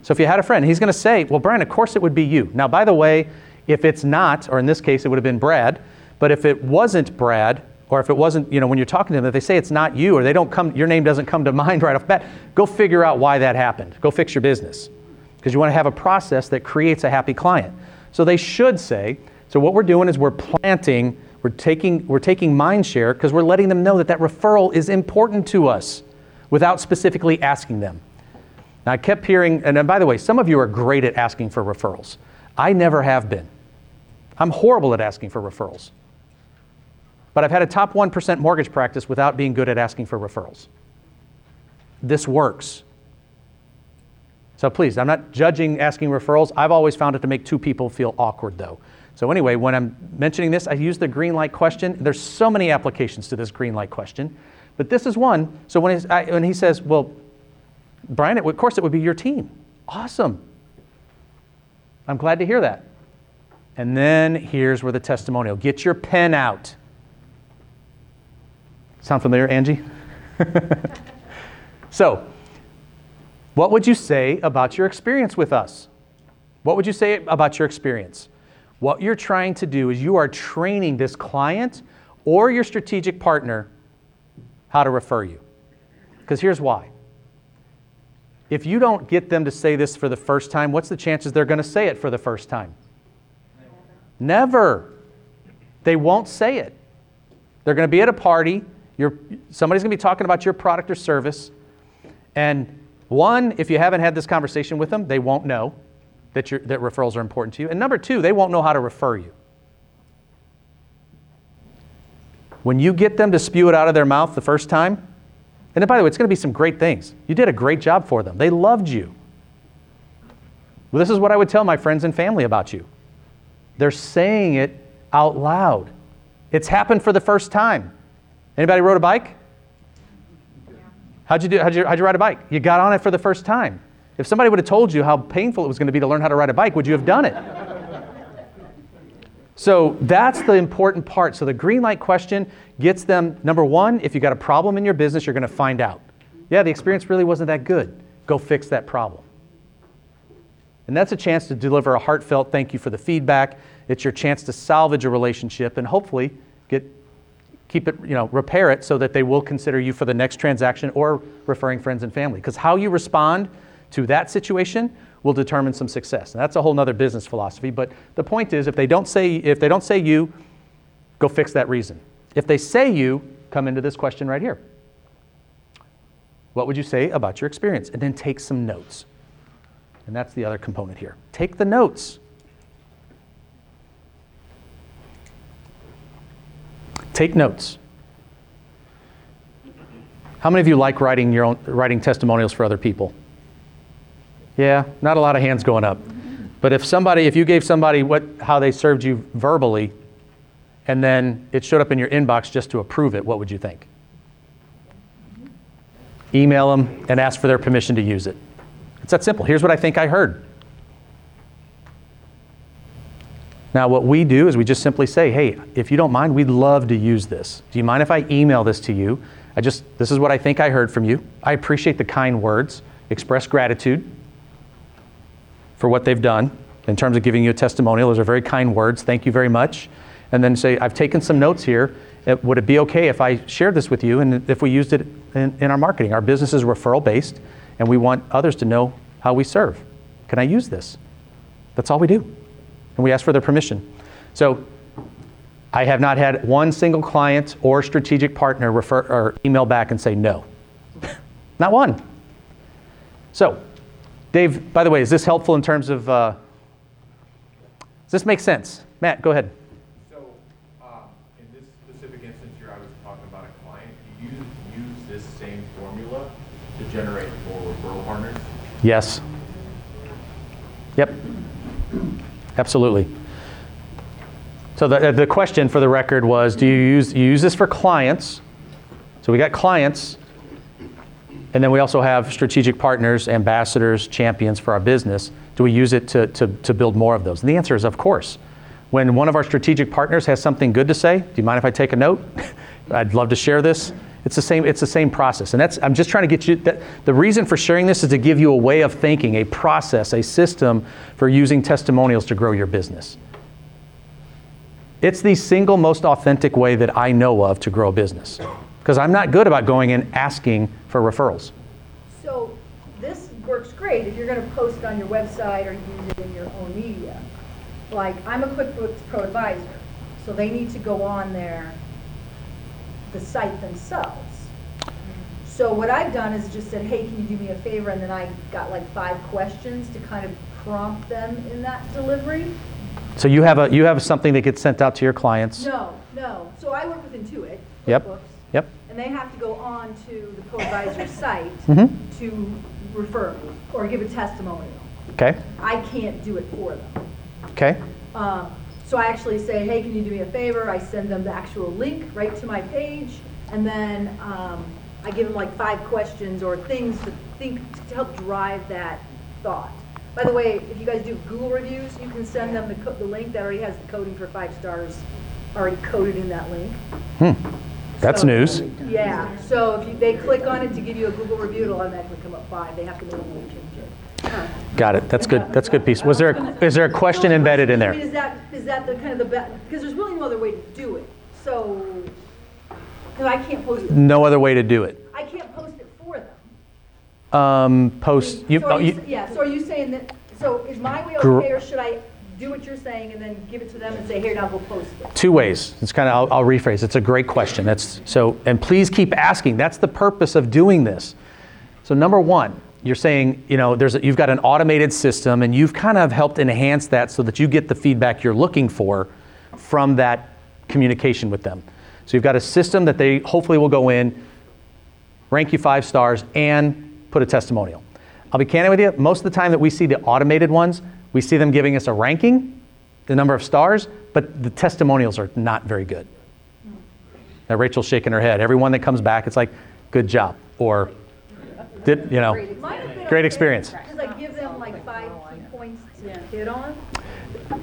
So, if you had a friend, he's going to say, Well, Brian, of course it would be you. Now, by the way, if it's not, or in this case, it would have been Brad, but if it wasn't Brad, or if it wasn't, you know, when you're talking to them, if they say it's not you, or they don't come, your name doesn't come to mind right off the bat, go figure out why that happened. Go fix your business. Because you want to have a process that creates a happy client. So they should say, so what we're doing is we're planting we're taking, we're taking mind share because we're letting them know that that referral is important to us without specifically asking them. Now, I kept hearing, and by the way, some of you are great at asking for referrals. I never have been. I'm horrible at asking for referrals. But I've had a top 1% mortgage practice without being good at asking for referrals. This works. So please, I'm not judging asking referrals. I've always found it to make two people feel awkward, though. So anyway, when I'm mentioning this, I use the green light question. There's so many applications to this green light question, but this is one. So when, I, when he says, well, Brian, of course it would be your team. Awesome. I'm glad to hear that. And then here's where the testimonial. Get your pen out. Sound familiar, Angie? so, what would you say about your experience with us? What would you say about your experience? What you're trying to do is you are training this client or your strategic partner how to refer you. Because here's why. If you don't get them to say this for the first time, what's the chances they're going to say it for the first time? Never. They won't say it. They're going to be at a party. You're, somebody's going to be talking about your product or service. And one, if you haven't had this conversation with them, they won't know that, that referrals are important to you. And number two, they won't know how to refer you. When you get them to spew it out of their mouth the first time, and by the way, it's going to be some great things. You did a great job for them. They loved you. Well, this is what I would tell my friends and family about you. They're saying it out loud. It's happened for the first time. Anybody rode a bike? How'd you do? How'd you, how'd you ride a bike? You got on it for the first time. If somebody would have told you how painful it was going to be to learn how to ride a bike, would you have done it? So that's the important part. So the green light question gets them number one, if you got a problem in your business, you're going to find out. Yeah, the experience really wasn't that good. Go fix that problem. And that's a chance to deliver a heartfelt thank you for the feedback. It's your chance to salvage a relationship and hopefully get keep it, you know, repair it so that they will consider you for the next transaction or referring friends and family. Because how you respond to that situation will determine some success. And that's a whole nother business philosophy. But the point is if they don't say if they don't say you, go fix that reason. If they say you, come into this question right here. What would you say about your experience? And then take some notes. And that's the other component here. Take the notes. Take notes. How many of you like writing your own writing testimonials for other people? Yeah, not a lot of hands going up. But if somebody if you gave somebody what how they served you verbally and then it showed up in your inbox just to approve it, what would you think? Email them and ask for their permission to use it. It's that simple. Here's what I think I heard. Now, what we do is we just simply say, hey, if you don't mind, we'd love to use this. Do you mind if I email this to you? I just, this is what I think I heard from you. I appreciate the kind words, express gratitude for what they've done in terms of giving you a testimonial. Those are very kind words. Thank you very much. And then say, I've taken some notes here. It- would it be okay if I shared this with you and if we used it in, in our marketing? Our business is referral based and we want others to know how we serve. Can I use this? That's all we do. And we ask for their permission. So I have not had one single client or strategic partner refer or email back and say no. not one. So, Dave, by the way, is this helpful in terms of, uh, does this make sense? Matt, go ahead. So, um, in this specific instance here, I was talking about a client. Do you use this same formula to generate more referral partners? Yes. Yep. Absolutely. So the, the question for the record was, do you use, you use this for clients? So we got clients, and then we also have strategic partners, ambassadors, champions for our business. Do we use it to, to, to build more of those? And the answer is, of course. When one of our strategic partners has something good to say, do you mind if I take a note? I'd love to share this. It's the same, it's the same process. And that's, I'm just trying to get you, that, the reason for sharing this is to give you a way of thinking, a process, a system for using testimonials to grow your business. It's the single most authentic way that I know of to grow a business. Because I'm not good about going and asking for referrals. So this works great if you're going to post on your website or use it in your own media. Like, I'm a QuickBooks Pro Advisor, so they need to go on their, the site themselves. So what I've done is just said, hey, can you do me a favor? And then I got like five questions to kind of prompt them in that delivery. So you have, a, you have something that gets sent out to your clients. No, no. So I work with Intuit, Yep. QuickBooks, Yep. and they have to go on to the ProAdvisor site Mhm. to refer me or give a testimonial. Okay. I can't do it for them. Okay. Um, So I actually say, hey, can you do me a favor? I send them the actual link right to my page, and then um, I give them like five questions or things to think, to help drive that thought. By the way, if you guys do Google reviews, you can send them the, co- the link that already has the coding for five stars already coded in that link. Hmm. That's So- news. Yeah, so if you, they click on it to give you a Google review, it'll automatically come up five. They have to manually change it. Got it. That's good. That's a good piece. Was there a, is there a question embedded in I mean, there? is that, is that the kind of the, be- because there's really no other way to do it. So, because I can't post it, No other way to do it. I can't post it for them. Um, post. You, So are oh, you, you, yeah, so are you saying that, so is my way Gr- okay, or should I do what you're saying and then give it to them and say, here, now go post it? two ways. It's kind of. I'll, I'll rephrase. It's a great question. That's so. And please keep asking. That's the purpose of doing this. So number one, you're saying, you know, there's a, you've got an automated system, and you've kind of helped enhance that so that you get the feedback you're looking for from that communication with them. So you've got a system that they hopefully will go in, rank you five stars, and put a testimonial. I'll be candid with you. Most of the time that we see the automated ones, we see them giving us a ranking, the number of stars, but the testimonials are not very good. Now Rachel's shaking her head. Everyone that comes back, it's like, good job, or did you know, Might have been great okay, experience. Because I hit on?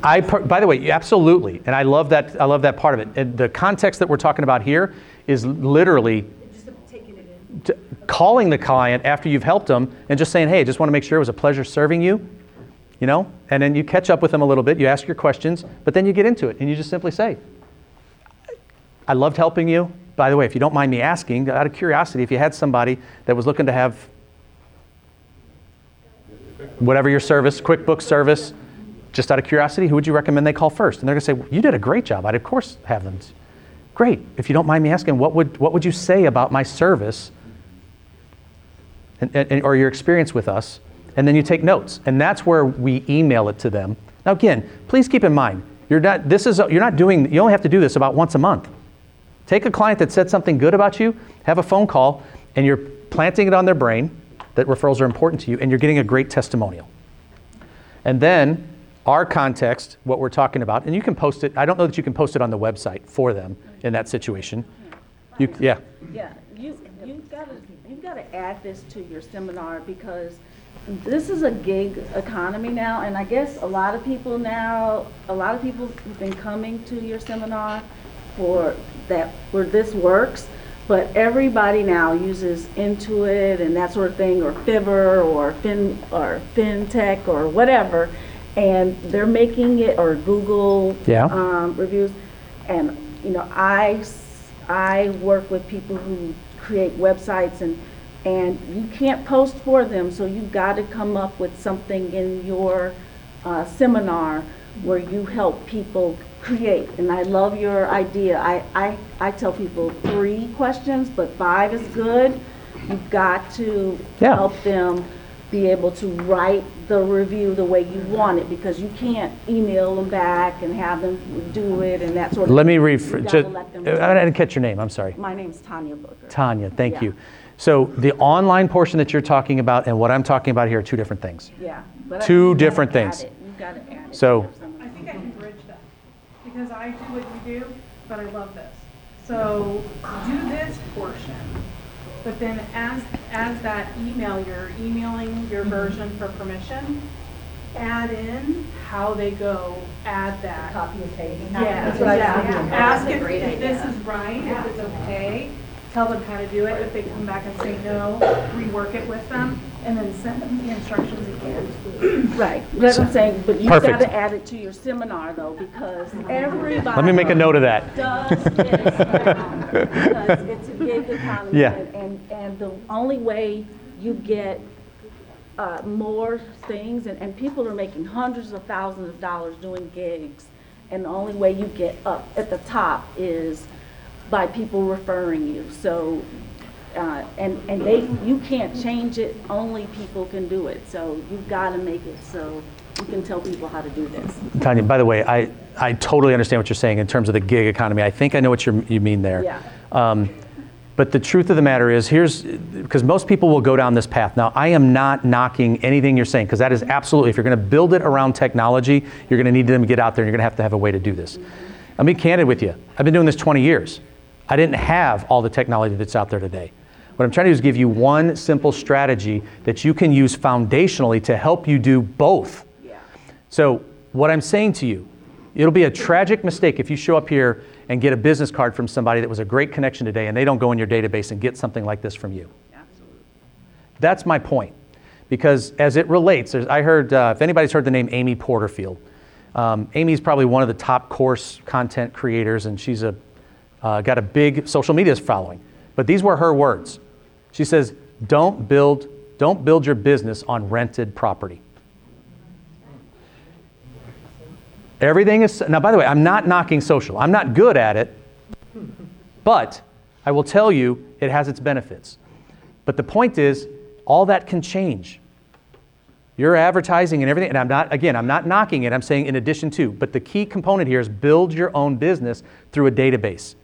I, per- by the way, absolutely, and I love that. I love that part of it. And the context that we're talking about here is literally Just taking it in. t- calling the client after you've helped them and just saying, "Hey, I just want to make sure it was a pleasure serving you," you know. And then you catch up with them a little bit. You ask your questions, but then you get into it and you just simply say, "I loved helping you. By the way, if you don't mind me asking, out of curiosity, if you had somebody that was looking to have whatever your service, QuickBooks service." Just out of curiosity, who would you recommend they call first? And they're going to say, well, "You did a great job. I'd of course have them." Great. If you don't mind me asking, what would what would you say about my service and, and, or your experience with us? And then you take notes, and that's where we email it to them. Now, again, please keep in mind, you're not this is you're not doing. You only have to do this about once a month. Take a client that said something good about you, have a phone call, and you're planting it on their brain that referrals are important to you, and you're getting a great testimonial. And then our context, what we're talking about, and you can post it. I don't know that you can post it on the website for them in that situation. You, yeah. Yeah, you, you've got you've got to add this to your seminar because this is a gig economy now, and I guess a lot of people now, a lot of people have been coming to your seminar for that, where this works, but everybody now uses Intuit and that sort of thing, or Fiverr, or Fin, or FinTech, or whatever, and they're making it, or Google Yeah. um, reviews, and, you know, I, s- I work with people who create websites and, and you can't post for them, so you've got to come up with something in your uh, seminar where you help people create. And I love your idea. I, I, I tell people three questions, but five is good. You've got to Yeah. help them be able to write the review the way you want it because you can't email them back and have them do it and that sort of Let me thing. rephrase. You gotta Just, let them I didn't catch your name. I'm sorry. My name's Tanya Booker. Tanya, thank Yeah. you. So the online portion that you're talking about and what I'm talking about here are two different things. Yeah. but I- Two you gotta different add things. it. You gotta add it. So- I think I can bridge that, because I do what you do, but I love this. So do this portion, but then as, as that email, you're emailing your mm-hmm. version for permission, add in how they go, add that. Copy and paste. Yeah, That's what I was yeah. Ask if if this is right, if it's okay, tell them how to do it. If they come back and say no, rework it with them, and then send them the instructions again. Right, that's what I'm saying, but you've got Perfect. to add it to your seminar though, because everybody. Let me make a note of that. Does this now, because it's a gig economy. Yeah. and- And, and the only way you get, uh, more things, and, and people are making hundreds of thousands of dollars doing gigs, and the only way you get up at the top is by people referring you, so, uh, and, and they, you can't change it, only people can do it, so you've got to make it so you can tell people how to do this. Tanya, by the way, I, I totally understand what you're saying in terms of the gig economy. I think I know what you're, you mean there. Yeah. Um, but the truth of the matter is, here's because most people will go down this path. Now, I am not knocking anything you're saying because that is absolutely, if you're going to build it around technology, you're going to need them to get out there and you're going to have to have a way to do this. I'll be candid with you. I've been doing this 20 years. I didn't have all the technology that's out there today. What I'm trying to do is give you one simple strategy that you can use foundationally to help you do both. So, what I'm saying to you, it'll be a tragic mistake if you show up here and get a business card from somebody that was a great connection today and they don't go in your database and get something like this from you. Absolutely. That's my point. Because as it relates, I heard, uh, if anybody's heard the name Amy Porterfield, um, Amy's probably one of the top course content creators and she's a, uh, got a big social media following. But these were her words. She says, don't build, don't build your business on rented property. Everything is, now by the way, I'm not knocking social. I'm not good at it, but I will tell you it has its benefits. But the point is, all that can change. Your advertising and everything, and I'm not, again, I'm not knocking it, I'm saying in addition to, but the key component here is build your own business through a database.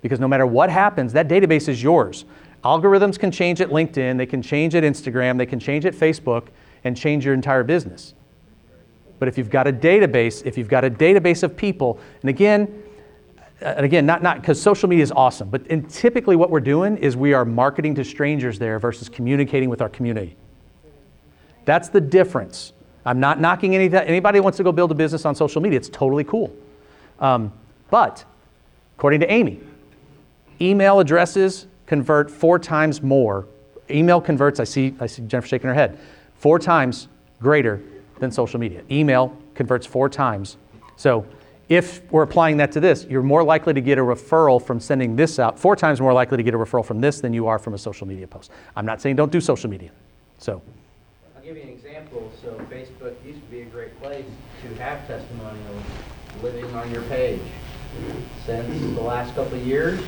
Because no matter what happens, that database is yours. Algorithms can change at LinkedIn, they can change at Instagram, they can change at Facebook, and change your entire business. But if you've got a database, if you've got a database of people, and again, and again, not not because social media is awesome, but typically what we're doing is we are marketing to strangers there versus communicating with our community. That's the difference. I'm not knocking any, anybody wants to go build a business on social media. It's totally cool. Um, but according to Amy, email addresses convert four times more. Email converts, I see, I see Jennifer shaking her head, four times greater than social media. Email converts four times. So if we're applying that to this, you're more likely to get a referral from sending this out, four times more likely to get a referral from this than you are from a social media post. I'm not saying don't do social media. So, I'll give you an example. So Facebook used to be a great place to have testimonials living on your page. Since the last couple of years,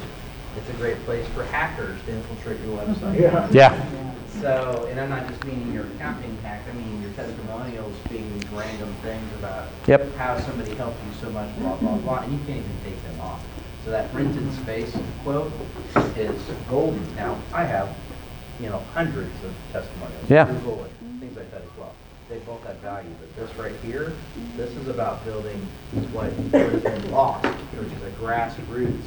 it's a great place for hackers to infiltrate your website. Yeah. Yeah. So, and I'm not just meaning your account being hacked, I mean your testimonials being these random things about Yep. how somebody helped you so much, blah, blah, blah, and you can't even take them off. So that rented space quote is golden. Now, I have, you know, hundreds of testimonials. Yeah. Google and things like that as well. They both have value, but this right here, this is about building what what has been lost, which is a grassroots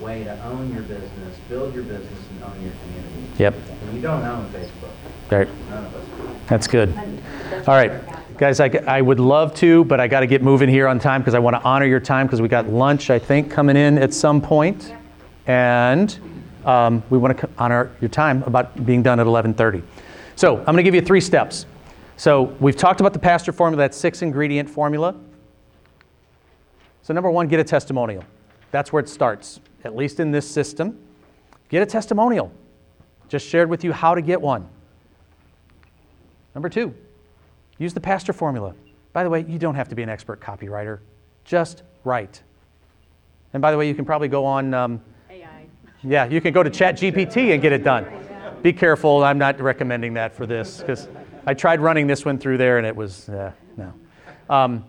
way to own your business, build your business, and own your community. Yep. And you don't own Facebook. Right. None of us do. That's good. All right, guys, I, I would love to, but I got to get moving here on time because I want to honor your time because we got lunch, I think, coming in at some point. And um, we want to honor your time about being done at 11:30. So I'm going to give you three steps. So we've talked about the pastor formula, that six ingredient formula. So number one, get a testimonial. That's where it starts, at least in this system. Get a testimonial. Just shared with you how to get one. Number two, use the pastor formula. By the way, you don't have to be an expert copywriter, just write. And by the way, you can probably go on. Um, AI. yeah, you can go to ChatGPT and get it done. Be careful, I'm not recommending that for this because I tried running this one through there and it was, uh, no. Um,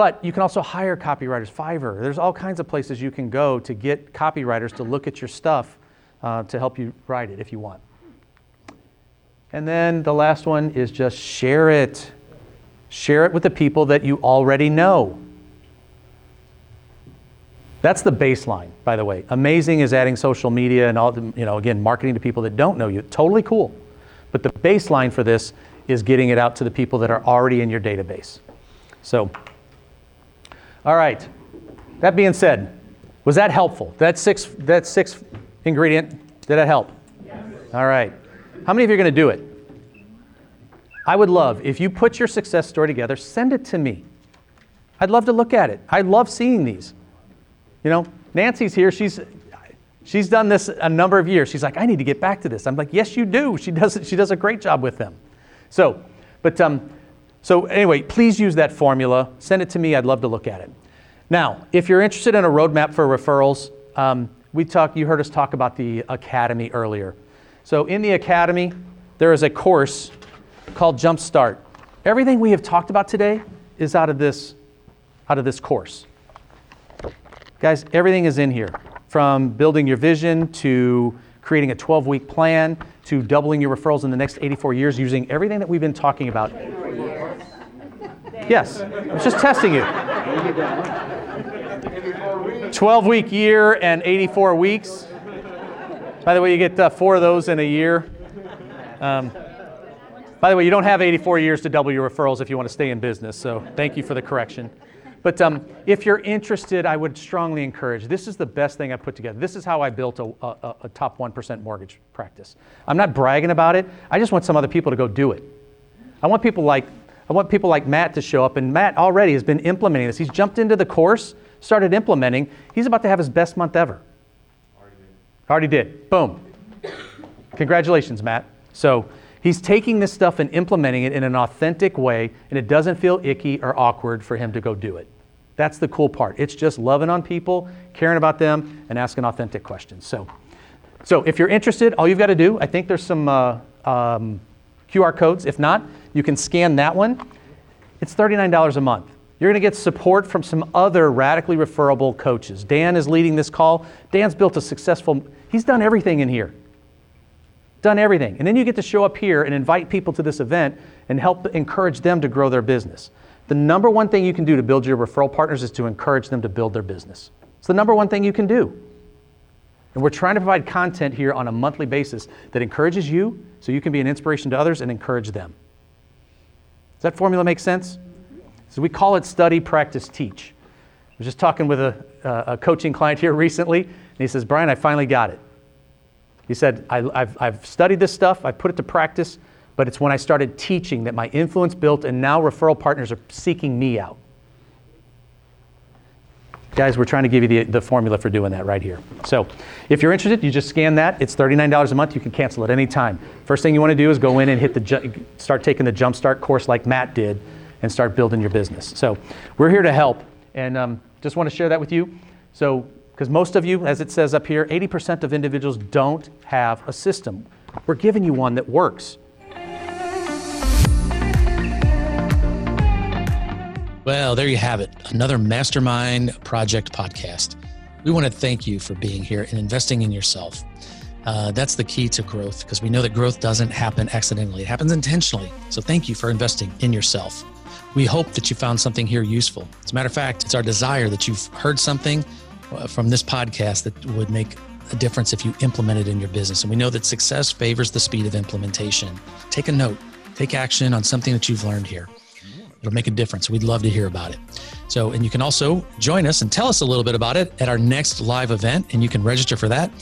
but you can also hire copywriters, Fiverr. There's all kinds of places you can go to get copywriters to look at your stuff uh, to help you write it if you want. And then the last one is just share it. Share it with the people that you already know. That's the baseline, by the way. Amazing is adding social media and all, the, you know, again, marketing to people that don't know you. Totally cool. But the baseline for this is getting it out to the people that are already in your database. So, all right. That being said, was that helpful? That six, that six ingredient, did that help? Yes. All right. How many of you are going to do it? I would love, if you put your success story together, send it to me. I'd love to look at it. I love seeing these. You know, Nancy's here. She's, she's done this a number of years. She's like, I need to get back to this. I'm like, yes, you do. She does, she does a great job with them. So, but, um, so anyway, please use that formula. Send it to me. I'd love to look at it. Now, if you're interested in a roadmap for referrals, um, we talked, you heard us talk about the academy earlier. So in the academy, there is a course called Jumpstart. Everything we have talked about today is out of this, out of this course. Guys, everything is in here from building your vision to creating a 12 week plan to doubling your referrals in the next 84 years using everything that we've been talking about. Yes, I was just testing you. 12 week year and 84 weeks. By the way, you get uh, four of those in a year. Um, by the way, you don't have 84 years to double your referrals if you want to stay in business, so thank you for the correction. But um, if you're interested, I would strongly encourage. This is the best thing I put together. This is how I built a, a, a top 1% mortgage practice. I'm not bragging about it. I just want some other people to go do it. I want people like I want people like Matt to show up, and Matt already has been implementing this. He's jumped into the course, started implementing. He's about to have his best month ever. Already did. Already did. Boom. Congratulations, Matt. So he's taking this stuff and implementing it in an authentic way, and it doesn't feel icky or awkward for him to go do it. That's the cool part. It's just loving on people, caring about them, and asking authentic questions. So, so if you're interested, all you've got to do, I think there's some uh, um, QR codes. If not, you can scan that one. It's $39 a month. You're going to get support from some other radically referable coaches. Dan is leading this call. Dan's built a successful, he's done everything in here. Done everything. And then you get to show up here and invite people to this event and help encourage them to grow their business. The number one thing you can do to build your referral partners is to encourage them to build their business. It's the number one thing you can do. And we're trying to provide content here on a monthly basis that encourages you so you can be an inspiration to others and encourage them. Does that formula make sense? So we call it study, practice, teach. I was just talking with a, a coaching client here recently, and he says, Brian, I finally got it. He said, I, have I've studied this stuff, I've put it to practice, but it's when I started teaching that my influence built, and now referral partners are seeking me out. Guys, we're trying to give you the, the formula for doing that right here. So if you're interested, you just scan that. It's $39 a month. You can cancel at any time. First thing you want to do is go in and hit the start taking the Jumpstart course like Matt did and start building your business. So we're here to help. And um, just want to share that with you. So, because most of you, as it says up here, 80% of individuals don't have a system. We're giving you one that works. Well, there you have it. Another Mastermind Project podcast. We want to thank you for being here and investing in yourself. Uh, that's the key to growth because we know that growth doesn't happen accidentally, it happens intentionally. So, thank you for investing in yourself. We hope that you found something here useful. As a matter of fact, it's our desire that you've heard something uh, from this podcast that would make a difference if you implement it in your business. And we know that success favors the speed of implementation. Take a note, take action on something that you've learned here. It'll make a difference. We'd love to hear about it. So, and you can also join us and tell us a little bit about it at our next live event. And you can register for that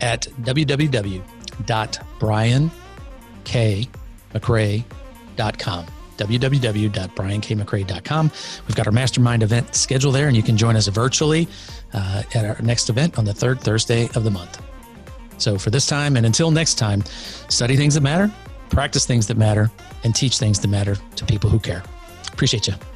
at www.briankmccrae.com www.briankmccrae.com. We've got our mastermind event scheduled there, and you can join us virtually uh, at our next event on the third Thursday of the month. So, for this time and until next time, study things that matter, practice things that matter, and teach things that matter to people who care. Appreciate you.